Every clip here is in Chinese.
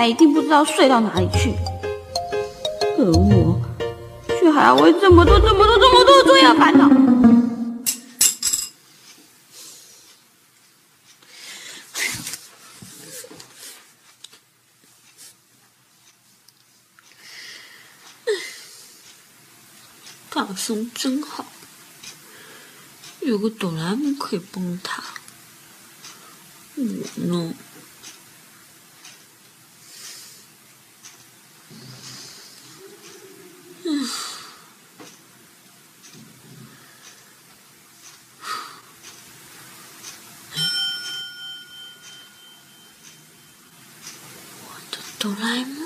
他一定不知道睡到哪里去，而我却还要为这么多、这么多、这么多作要烦恼。放松真好，有个哆啦 A 梦可以帮他。我呢？哆啦 A 梦。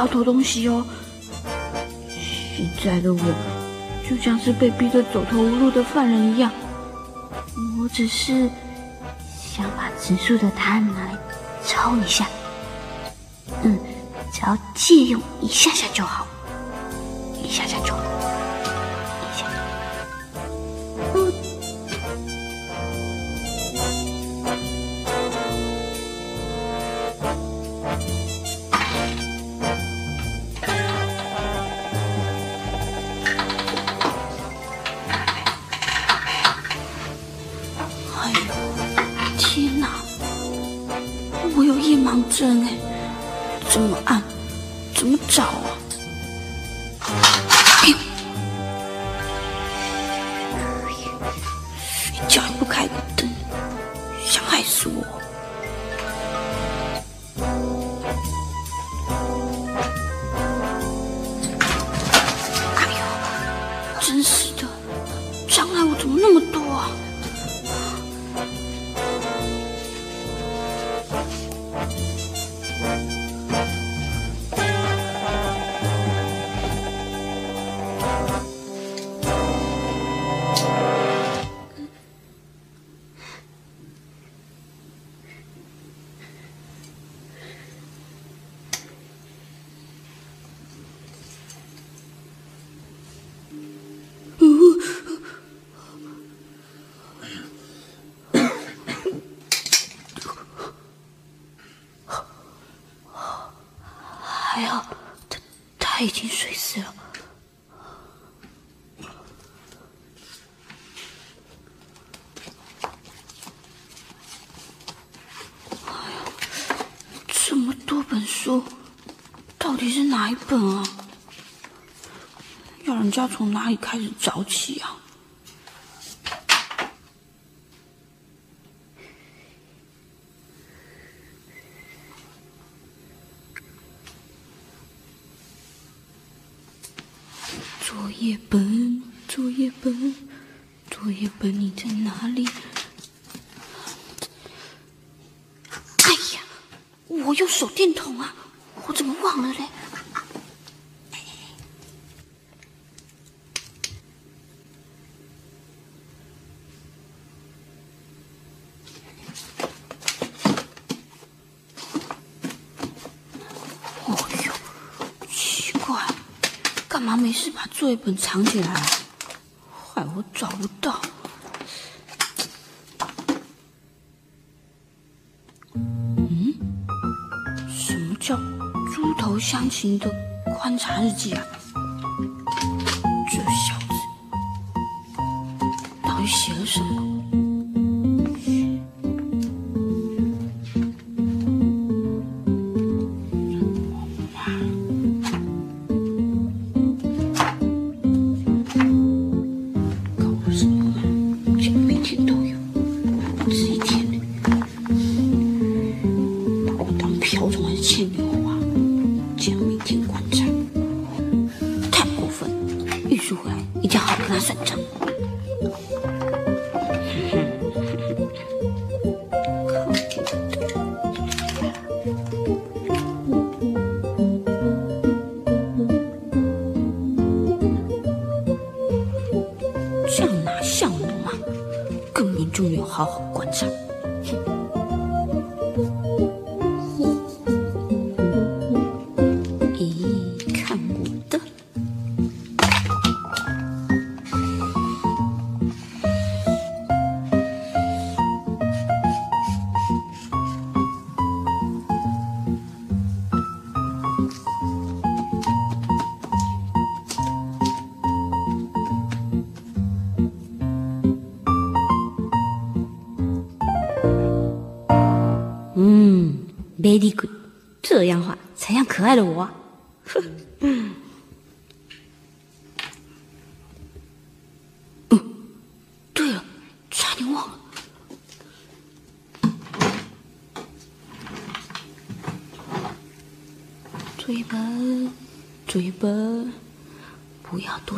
不要偷东西哦。现在的我就像是被逼得走投无路的犯人一样，我只是想把植树的答案拿来抄一下，嗯，只要借用一下下就好，一下下我有夜盲症哎，怎么按？怎么找啊？睡觉也不开个灯，想害死我！笨啊？要人家从哪里开始找起啊？作业本，作业本，作业本，你在哪里？哎呀，我用手电筒啊，我怎么忘了嘞？哦呦，奇怪，干嘛你是把作业本藏起来了？害我找不到。嗯，什么叫猪头香琴的观察日记啊？我当瓢虫还是牵牛花？竟然明天观察，太过分了！玉书回来一定要好好跟他算账。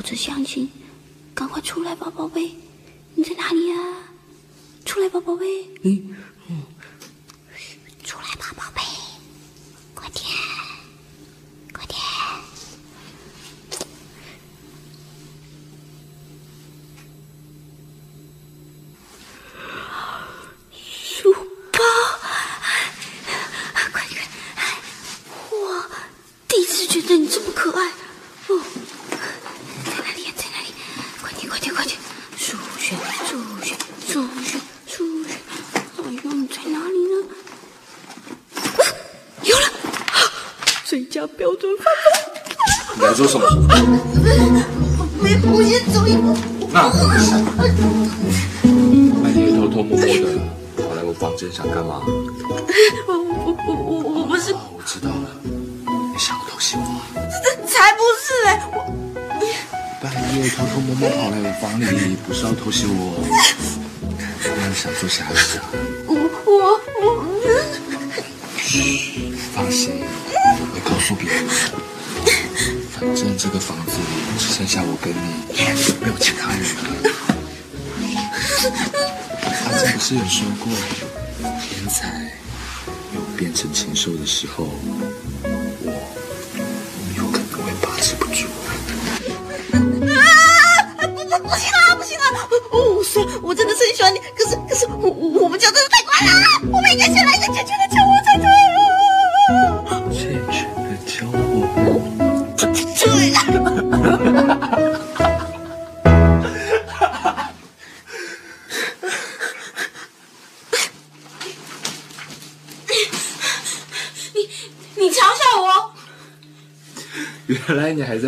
这相亲，赶快出来吧，宝贝！你在哪里呀、出来吧，宝贝！变成禽兽的时候，我我有可能会把持不住。啊不不不行啊，不行啊！我我说我真的是很喜欢你，可是可是我我我们家真的太乖了，我们应该先来一个健全的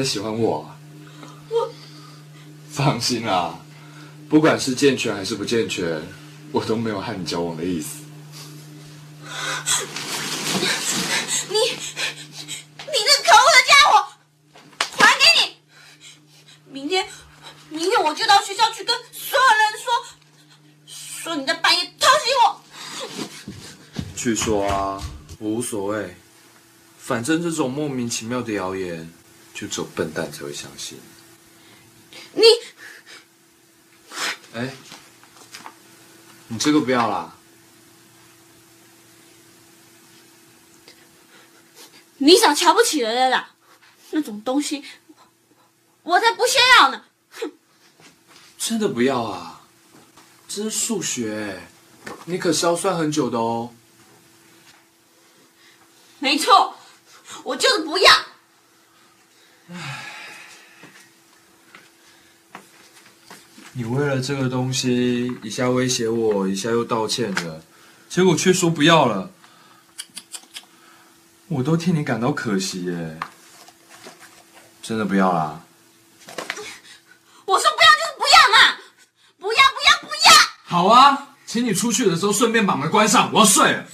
喜欢我啊？放心啦，不管是健全还是不健全，我都没有和你交往的意思。你你这可恶的家伙，还给你！明天明天我就到学校去跟所有人说，说你在半夜偷袭我。去说啊，我无所谓，反正这种莫名其妙的谣言，就只有笨蛋才会相信。你哎，你这个不要啦，你想瞧不起人家啦？那种东西，我才不屑要呢！哼真的不要啊！这是数学，你可是要算很久的哦。没错，我就是不要。你为了这个东西，一下威胁我，一下又道歉的，结果却说不要了，我都替你感到可惜耶。真的不要啦！我说不要就是不要嘛！不要不要不要！好啊，请你出去的时候顺便把门关上，我要睡了。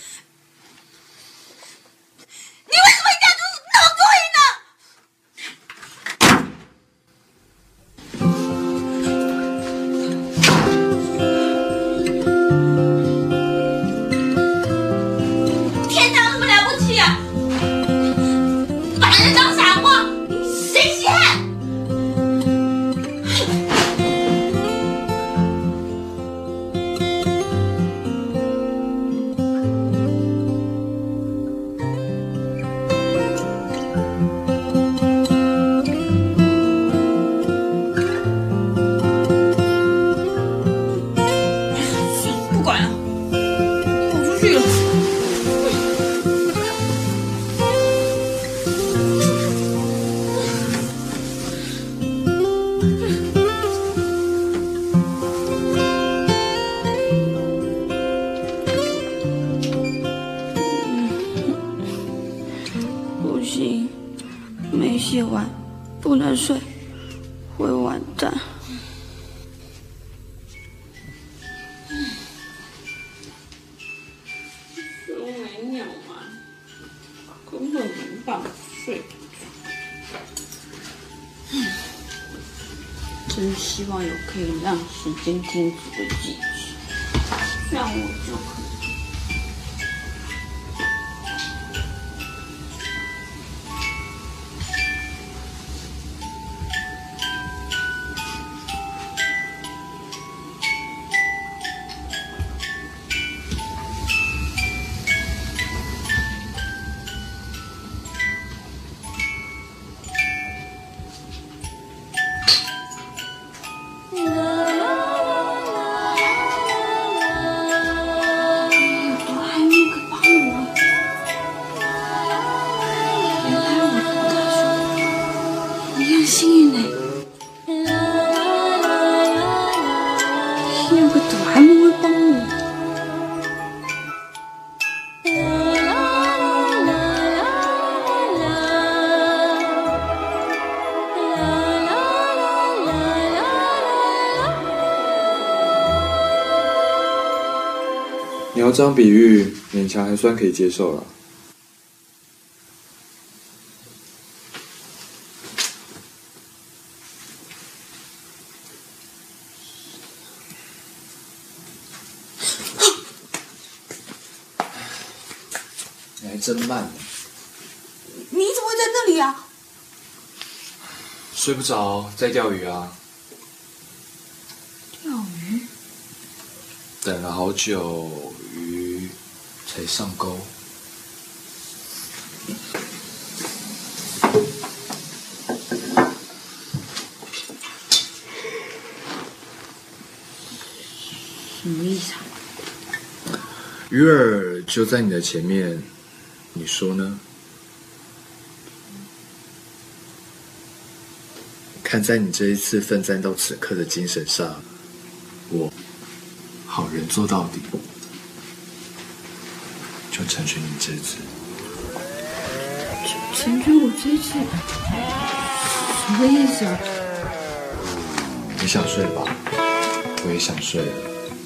让时间停止的机这样比喻，勉强还算可以接受了。你还真慢呢，你怎么会在那里啊？睡不着，在钓鱼啊。钓鱼？等了好久，鱼才上钩。什么意思啊？鱼饵就在你的前面，你说呢？看在你这一次奋战到此刻的精神上，我好人做到底，就成全你这次。成全我这一次，什么意思啊？你想睡吧，我也想睡了，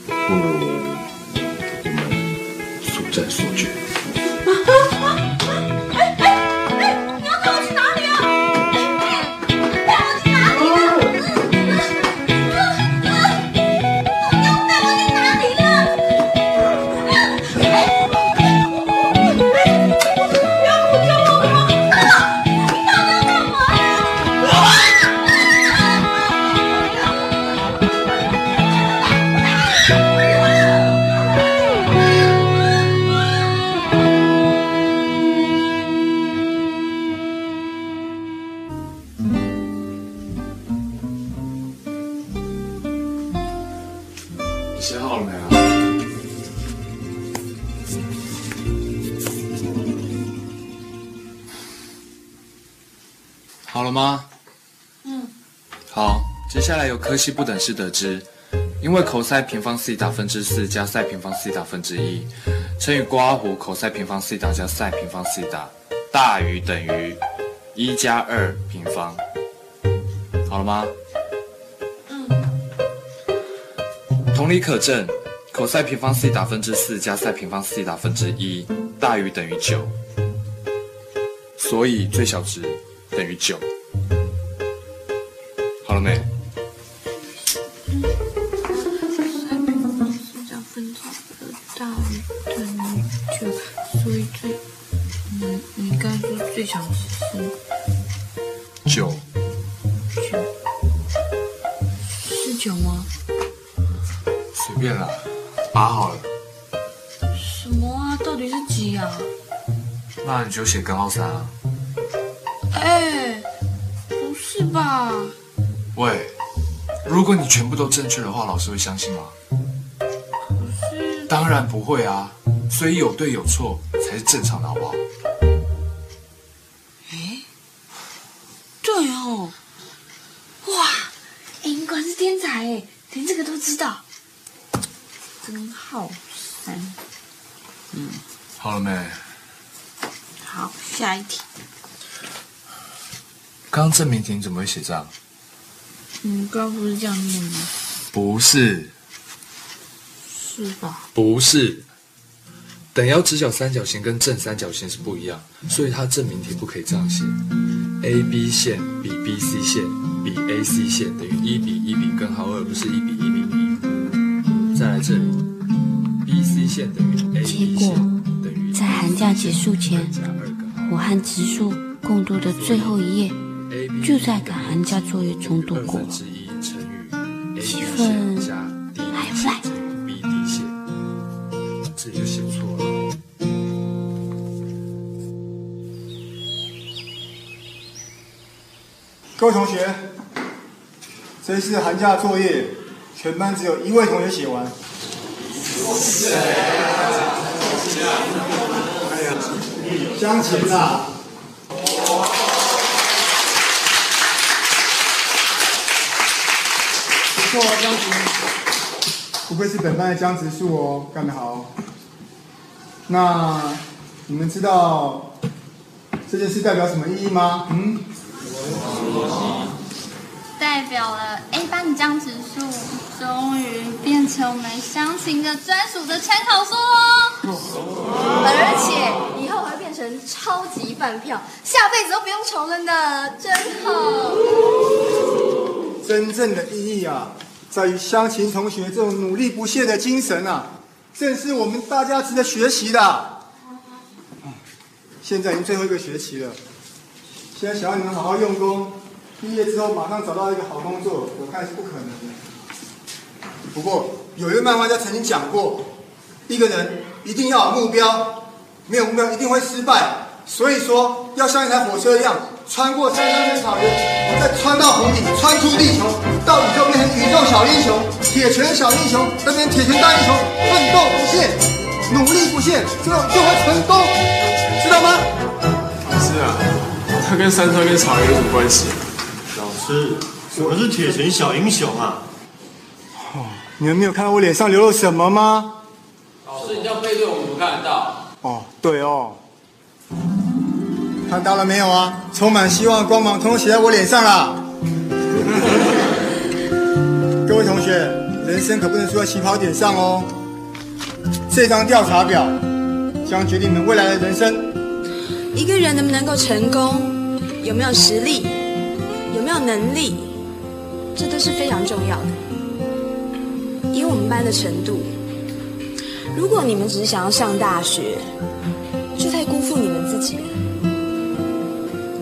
不如我们速战速决。你 由不等式得知，因为 cos 平方西塔分之四加 sin 平方西塔分之一乘以括弧 cos 平方西塔加 sin 平方西塔大于等于一加二平方。好了吗？同理可证，cos 平方西塔分之四加 sin 平方西塔分之一大于等于九，所以最小值等于九。好了没？就写根号三啊。哎，不是吧？喂，如果你全部都正确的话，老师会相信吗？是当然不会啊，所以有对有错才是正常的，好不好？对哦。哇，哎，你果然是天才哎，连这个都知道。根号三，好了没？好，下一题。刚刚证明题你怎么会写这样？你刚刚不是这样念吗？不是，是吧？不是，等腰直角三角形跟正三角形是不一样，所以它证明题不可以这样写。A B 线比 B C 线比 AC 线等于一比一比根号二，不是一比一比一。再来这里，BC 线等于 AB 结果线等于在寒假结束前我和植树共度的最后一夜就在赶寒假作业中度过气氛来不来这里就写错了。各位同学，这次寒假作业，全班只有一位同学写完。哎呀，湘琴啊！江直，不愧是本班的江直树哦，干得好。那你们知道这件事代表什么意义吗？嗯？代表了 A 班的江直树终于变成我们湘琴的专属的参考书哦。而且以后还会变成超级饭票，下辈子都不用愁了呢，真好。真正的意义啊，在于湘琴同学这种努力不懈的精神啊，正是我们大家值得学习的。现在已经最后一个学期了，现在想要你们好好用功，毕业之后马上找到一个好工作，我看是不可能的。不过有一位漫画家曾经讲过，一个人一定要有目标，没有目标一定会失败。所以说，要像一台火车一样，穿过山川跟草原，再穿到湖底，穿出地球，到宇宙变成宇宙小英雄，铁拳小英雄，再变成铁拳大英雄，奋斗不懈，努力不懈，最后就会成功，知道吗？是啊，他跟三川跟草原有什么关系？老师，什么是铁拳小英雄啊？哦你们没有看到我脸上流了什么吗？老师，你这样背对我们怎么看得到？哦，对哦，看到了没有啊？充满希望的光芒，通通写在我脸上啦！人生可不能输在起跑点上哦。这张调查表将决定你们未来的人生。一个人能不能够成功，有没有实力，有没有能力，这都是非常重要的。以我们班的程度，如果你们只是想要上大学，就太辜负你们自己了。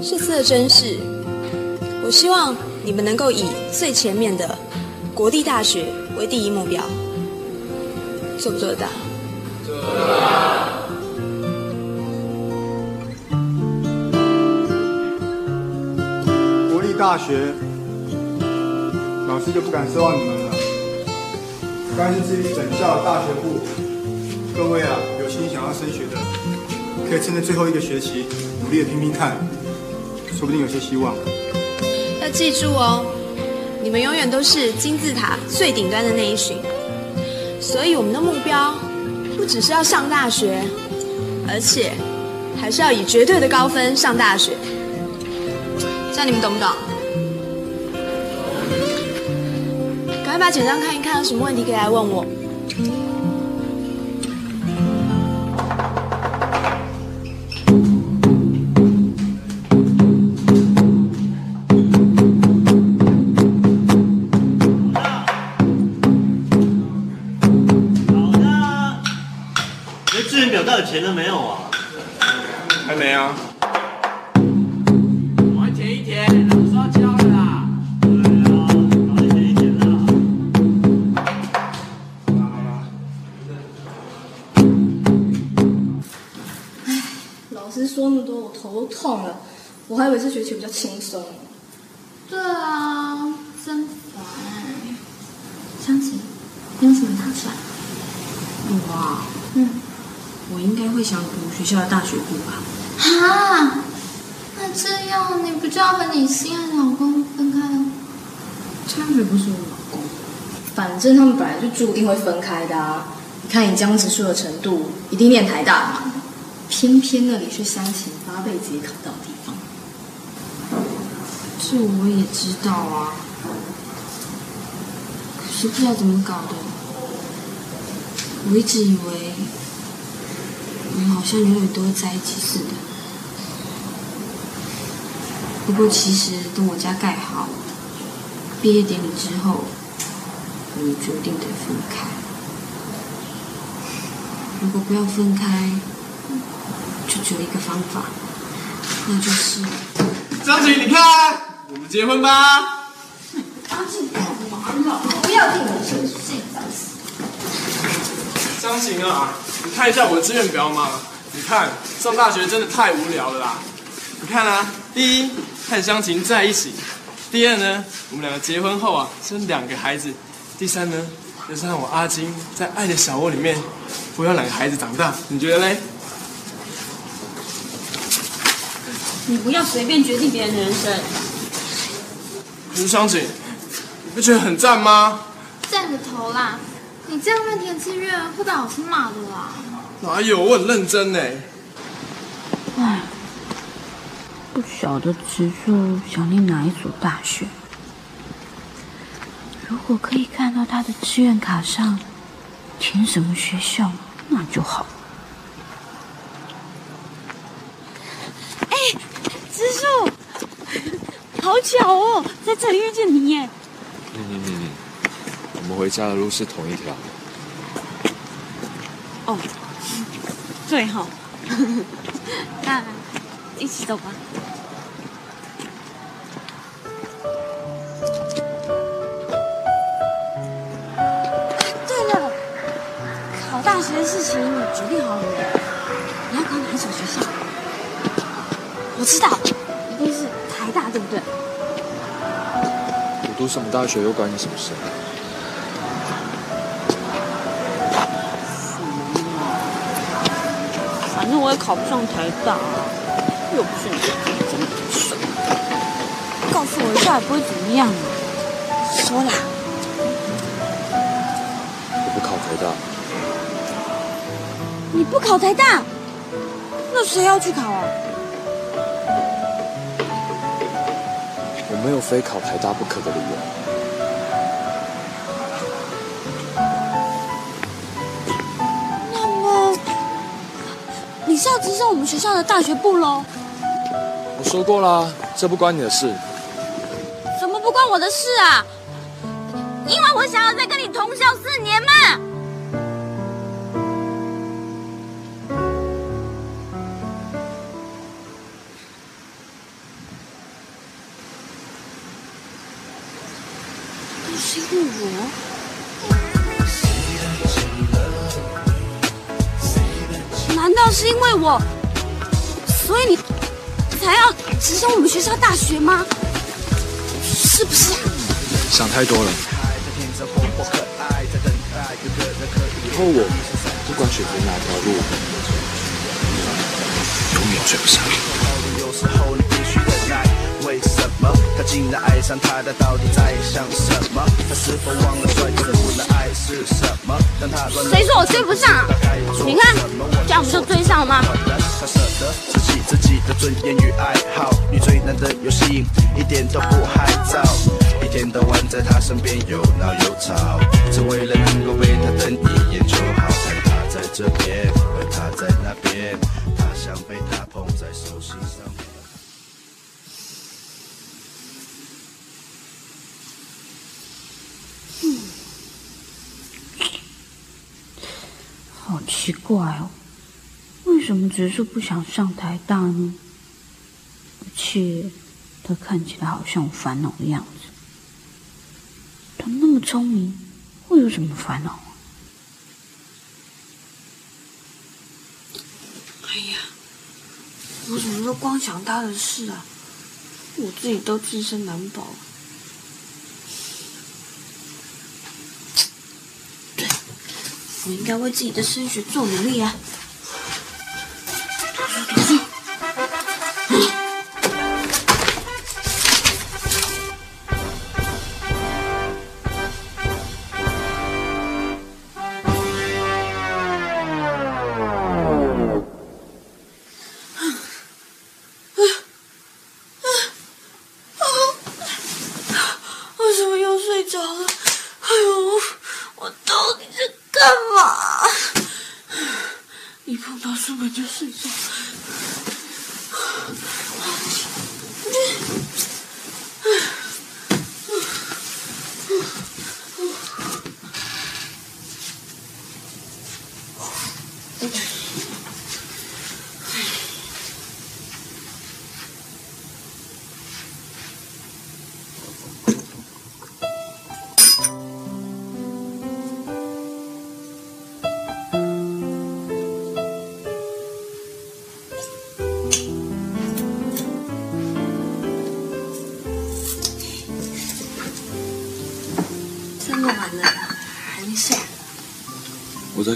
这次的甄试，我希望你们能够以最前面的国立大学为第一目标，做不做得到？国立大学，老师就不敢奢望你们了。但是至于本校大学部，各位啊，有心想要升学的，可以趁着最后一个学期努力的拼拼看，说不定有些希望。要记住哦，你们永远都是金字塔最顶端的那一群。所以我们的目标不只是要上大学，而且还是要以绝对的高分上大学。这样你们懂不懂？赶快把简章看一看，有什么问题可以来问我。愿表到底填了没有啊？还没啊。我填一填，老师要交了啦。对啊，赶快填一填啦。老师说那么多，我头都痛了。我还以为这学期比较轻松呢。对啊，真烦。湘琴，你有什么打算？我啊，应该会想读学校的大学部吧。啊，那这样你不就要和你心爱的老公分开了？他又不是我老公，反正他们本来就注定会分开的啊。你看你江直树的程度，一定念台大嘛。偏偏那里是湘琴八辈子也考不到的地方。这我也知道啊，可是不知道怎么搞的，我一直以为我们好像永远都会在一起似的。不过其实等我家盖好，毕业典礼之后，我们注定得分开。如果不要分开，就只有一个方法，那就是张琪，你看，我们结婚吧。干嘛呢？不要听我生气，烦死！张晴啊，你看一下我的志愿表嘛。你看，上大学真的太无聊了啦。你看啊，第一，和湘琴在一起；第二呢，我们两个结婚后啊，生两个孩子；第三呢，就是让我阿金在爱的小窝里面抚养两个孩子长大。你觉得嘞？你不要随便决定别人的人生。可是湘琴，你不觉得很赞吗？赞个头啦！你这样问填志愿会被老师骂的啦。哪有，我很认真呢。唉，不晓得植树想念哪一所大学。如果可以看到他的志愿卡上填什么学校，那就好。哎，植树，好巧哦，在这里遇见你耶！嗯嗯嗯嗯，我们回家的路是同一条。哦，对哈、那一起走吧。对了，考大学的事情你决定好了没？你要考哪一所学校？我知道，一定是台大，对不对？我读什么大学又关你什么事？我也考不上台大、啊，又不是你怎么说？告诉我一下也不会怎么样啊。说啦，我不考台大，你不考台大，那谁要去考啊？我没有非考台大不可的理由。你是我们学校的大学部喽？我说过啦，这不关你的事。怎么不关我的事啊？因为我想要再跟你同校四年嘛。所以你才要直升我们学校大学吗？是不是？想太多了。以后我不管选择哪条路，永远追不上你。他竟然爱上他？他到底在想什么？他是否忘了率真不能爱是什么？当他乱谁说我追不上啊？你看，这样不就追上了吗？他舍得自己自己的尊严与爱好，你最难的游戏一点都不害臊，一天到晚在他身边又闹又吵，只为了能够被他瞪一眼就好。看他在这边，而他在那边，他想被他捧在手心上。好奇怪哦，为什么植树不想上台大呢？而且他看起来好像有烦恼的样子。他那么聪明，会有什么烦恼？哎呀，我怎么都光想他的事啊？我自己都自身难保。我应该为自己的升学做努力啊！读书，读书。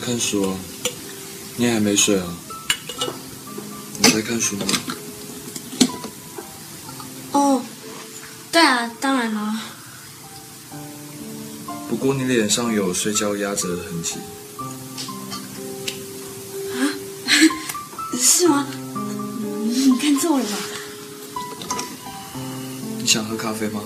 看书啊，你还没睡啊？你在看书吗？哦，对啊，当然了。不过你脸上有睡觉压着的痕迹，啊 是吗？你看错了吧？你想喝咖啡吗？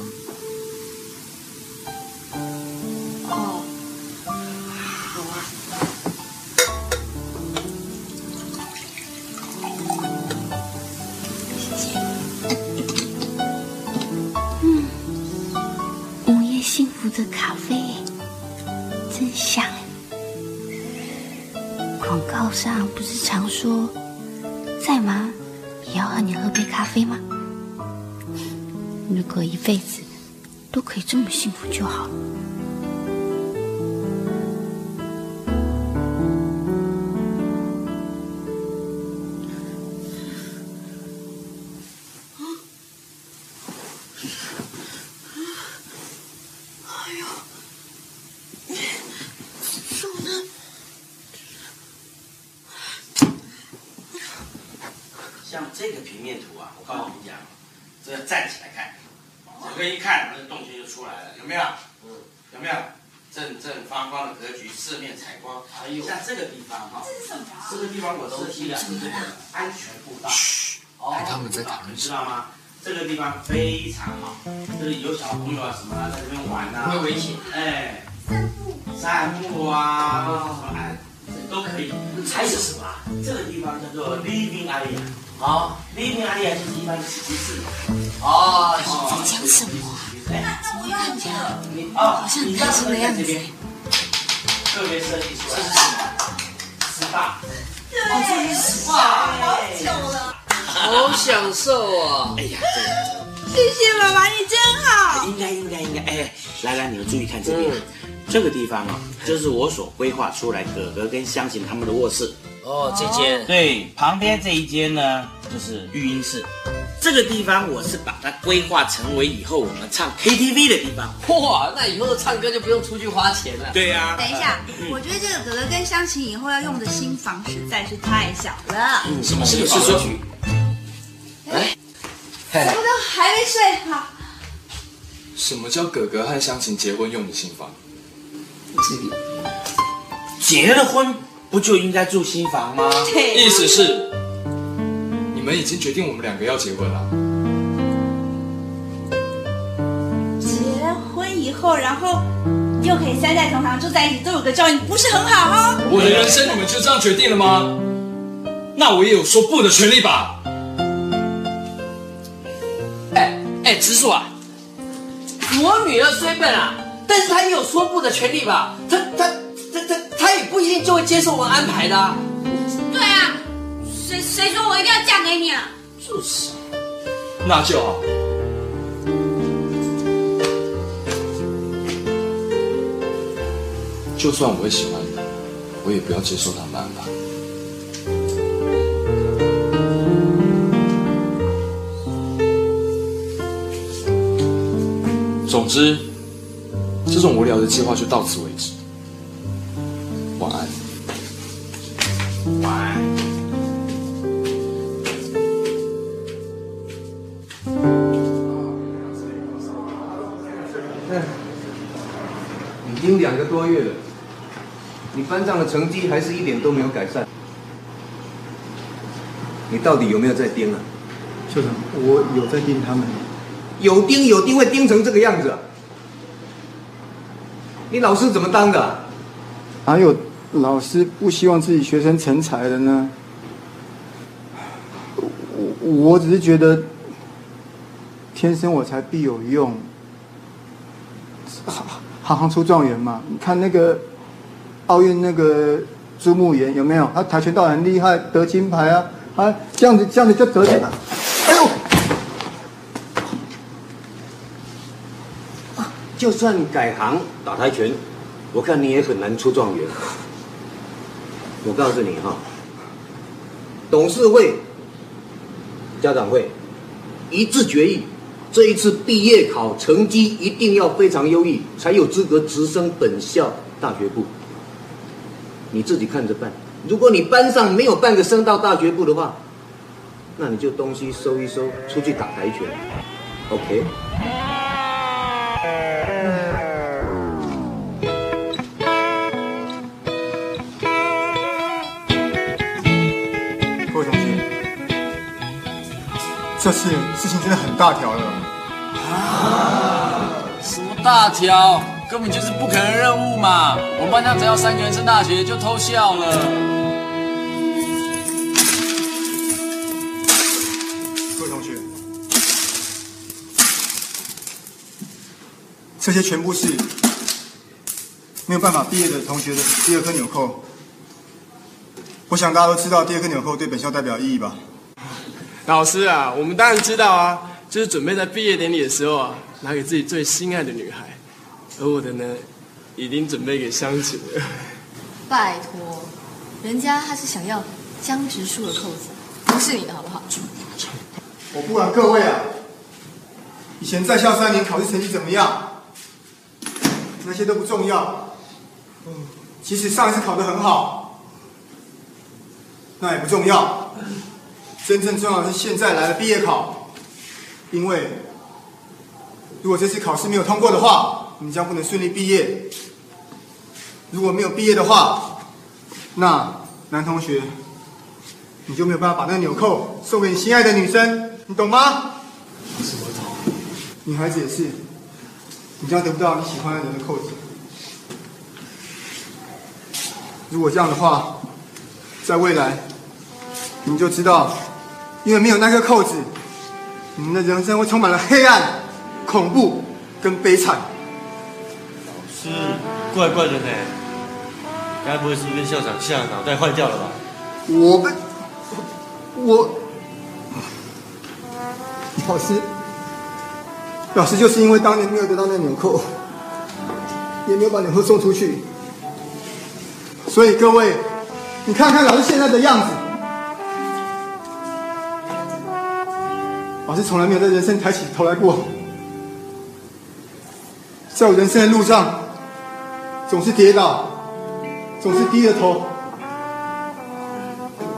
这是什么？这个地方我设计的是这个安全步道。哦，哎他们在讨论你知道吗？这个地方非常好，就是有小朋友啊什么啊在这边玩啊，不会危险哎，散步啊，或者什么哎，都可以。还是什么啊？这个地方叫做 living area。好，living area 就是一般的洗浴室。哦，在讲什么啊？哎，怎么会看起来哦，好像很开心的样子？特别设计出来的 SPA，好久了，好享受哦！哎呀，谢谢爸爸，你真好。应该应该应该，哎，来来，你们注意看这边，这个地方啊，就是我所规划出来哥哥跟湘琴他们的卧室。哦，这间对，旁边这一间呢，就是育婴室。这个地方我是把它规划成为以后我们唱 KTV 的地方。哇，那以后唱歌就不用出去花钱了。对呀、等一下，我觉得这个哥哥跟湘琴以后要用的新房实在是太小了。嗯，什么是是说哎，怎么都还没睡好？什么叫哥哥和湘琴结婚用的新房？结了婚不就应该住新房吗？意思是，你们已经决定我们两个要结婚了。结婚以后，然后又可以三代同堂住在一起，都有个照应，不是很好哦？我的人生你们就这样决定了吗？那我也有说不的权利吧？哎哎，直树啊，我女儿虽笨啊，但是她也有说不的权利吧？她她她她她也不一定就会接受我们安排的、啊，谁谁说我一定要嫁给你啊？就是，那就好。就算我会喜欢你，我也不要接受他们的安排。总之，这种无聊的计划就到此为止。多月了，你班上的成绩还是一点都没有改善。你到底有没有在盯啊？校长，我有在盯他们。有盯有盯会盯成这个样子啊、你老师怎么当的啊、哪有老师不希望自己学生成才的呢？我我只是觉得，天生我才必有用，行行行出状元嘛。你看那个奥运那个朱木炎有没有？他跆拳道很厉害，得金牌啊！啊，这样子这样子就得奖了。哎呦，就算改行打跆拳，我看你也很难出状元。我告诉你哈，董事会、家长会一致决议，这一次毕业考成绩一定要非常优异，才有资格直升本校大学部。你自己看着办。如果你班上没有半个升到大学部的话，那你就东西收一收，出去打台拳。OK。各位同学，这次事情真的很大条了。大条？根本就是不可能任务嘛！我们班上只要三个人升大学就偷笑了。各位同学，这些全部是没有办法毕业的同学的第二颗纽扣。我想大家都知道第二颗纽扣对本校代表意义吧？老师啊，我们当然知道啊，就是准备在毕业典礼的时候啊，拿给自己最心爱的女孩。而我的呢，已经准备给湘琴了。拜托，人家他是想要江直树的扣子，不是你的好不好？我不管各位啊，以前在校三年考试成绩怎么样，那些都不重要。嗯，即使上一次考得很好，那也不重要。真正重要的是现在来了毕业考，因为如果这次考试没有通过的话，你将不能顺利毕业。如果没有毕业的话，那男同学你就没有办法把那个纽扣送给你心爱的女生，你懂吗？什么懂？女孩子也是，你将得不到你喜欢的人的扣子。如果这样的话，在未来，你就知道，因为没有那个扣子，你们的人生会充满了黑暗、恐怖跟悲惨。老师怪怪的呢，该不会是被校长吓得脑袋坏掉了吧？我被我老师老师就是因为当年没有得到那纽扣，也没有把纽扣送出去，所以各位，你看看老师现在的样子，老师从来没有在人生抬起头来过，在我人生的路上，总是跌倒，总是低着头。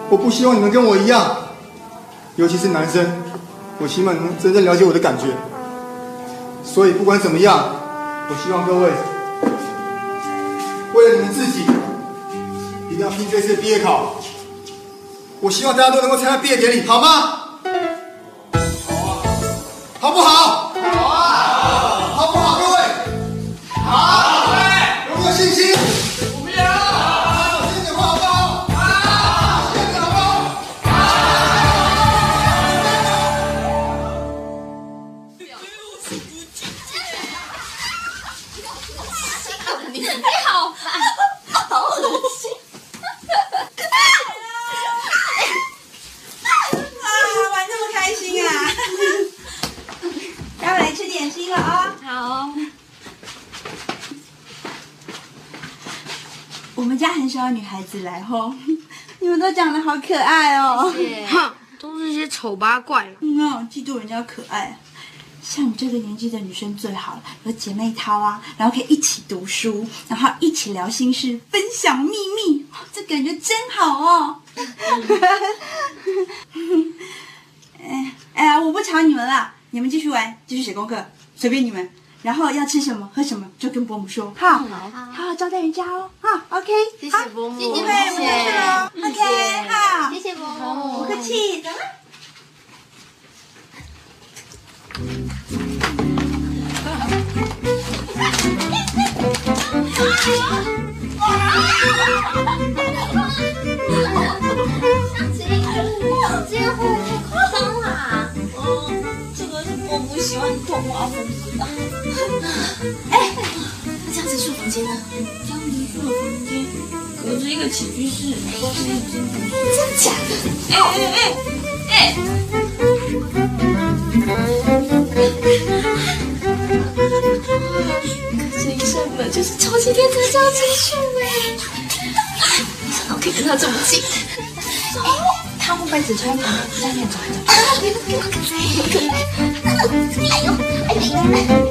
我不希望你们跟我一样，尤其是男生，我希望你们真正了解我的感觉。所以不管怎么样，我希望各位为了你们自己，一定要拼这次毕业考。我希望大家都能够参加毕业典礼，好吗？来吼，你们都长得好可爱哦。哼，都是些丑八怪了。嗯哦，嫉妒人家可爱。像你这个年纪的女生最好了，有姐妹淘啊，然后可以一起读书，然后一起聊心事，分享秘密，哦这感觉真好哦。哎哎呀，我不吵你们了，你们继续玩，继续写功课，随便你们。然后要吃什么喝什么就跟伯母说，好，好好招待人家哦。好，OK，谢谢伯母谢谢。谢谢 OK，好，谢谢伯母不客气，走了。这个是伯母喜欢动画风格的。哎，那这样子子树房间呢？江直树的房间隔着一个起居室，真的假的？哎哎哎哎！这一扇门就是超级天才江直树哎！没想到我可以跟他这么近。哦，他会不会只穿旁边下面走？哎呦，哎呦！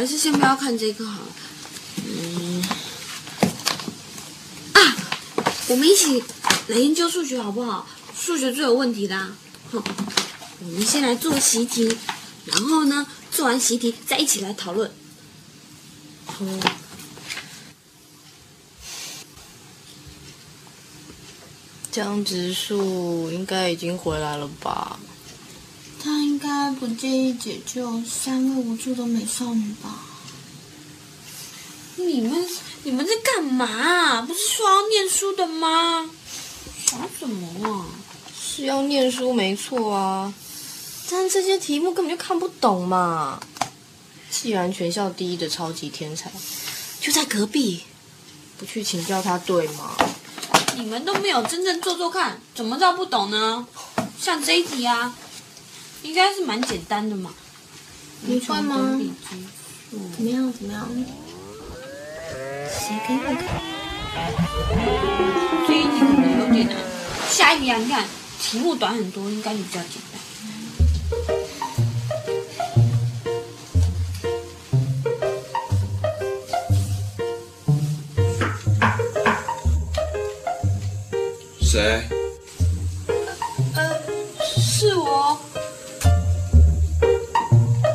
还是先不要看这个好了。嗯，啊，我们一起来研究数学好不好？数学最有问题的、啊。哼，我们先来做习题，然后呢，做完习题再一起来讨论。好哦。江直树应该已经回来了吧？他应该不介意解救三位无助的美少女吧？你们你们在干嘛啊？不是说要念书的吗？想什么啊？是要念书没错啊，但这些题目根本就看不懂嘛。既然全校第一的超级天才就在隔壁，不去请教他对吗？你们都没有真正做做看，怎么知道不懂呢？像这一题啊，应该是蛮简单的嘛。你会吗怎么样？怎么样？谁给我看？这一题可能有点难。下一题啊，你看题目短很多，应该比较简单。谁？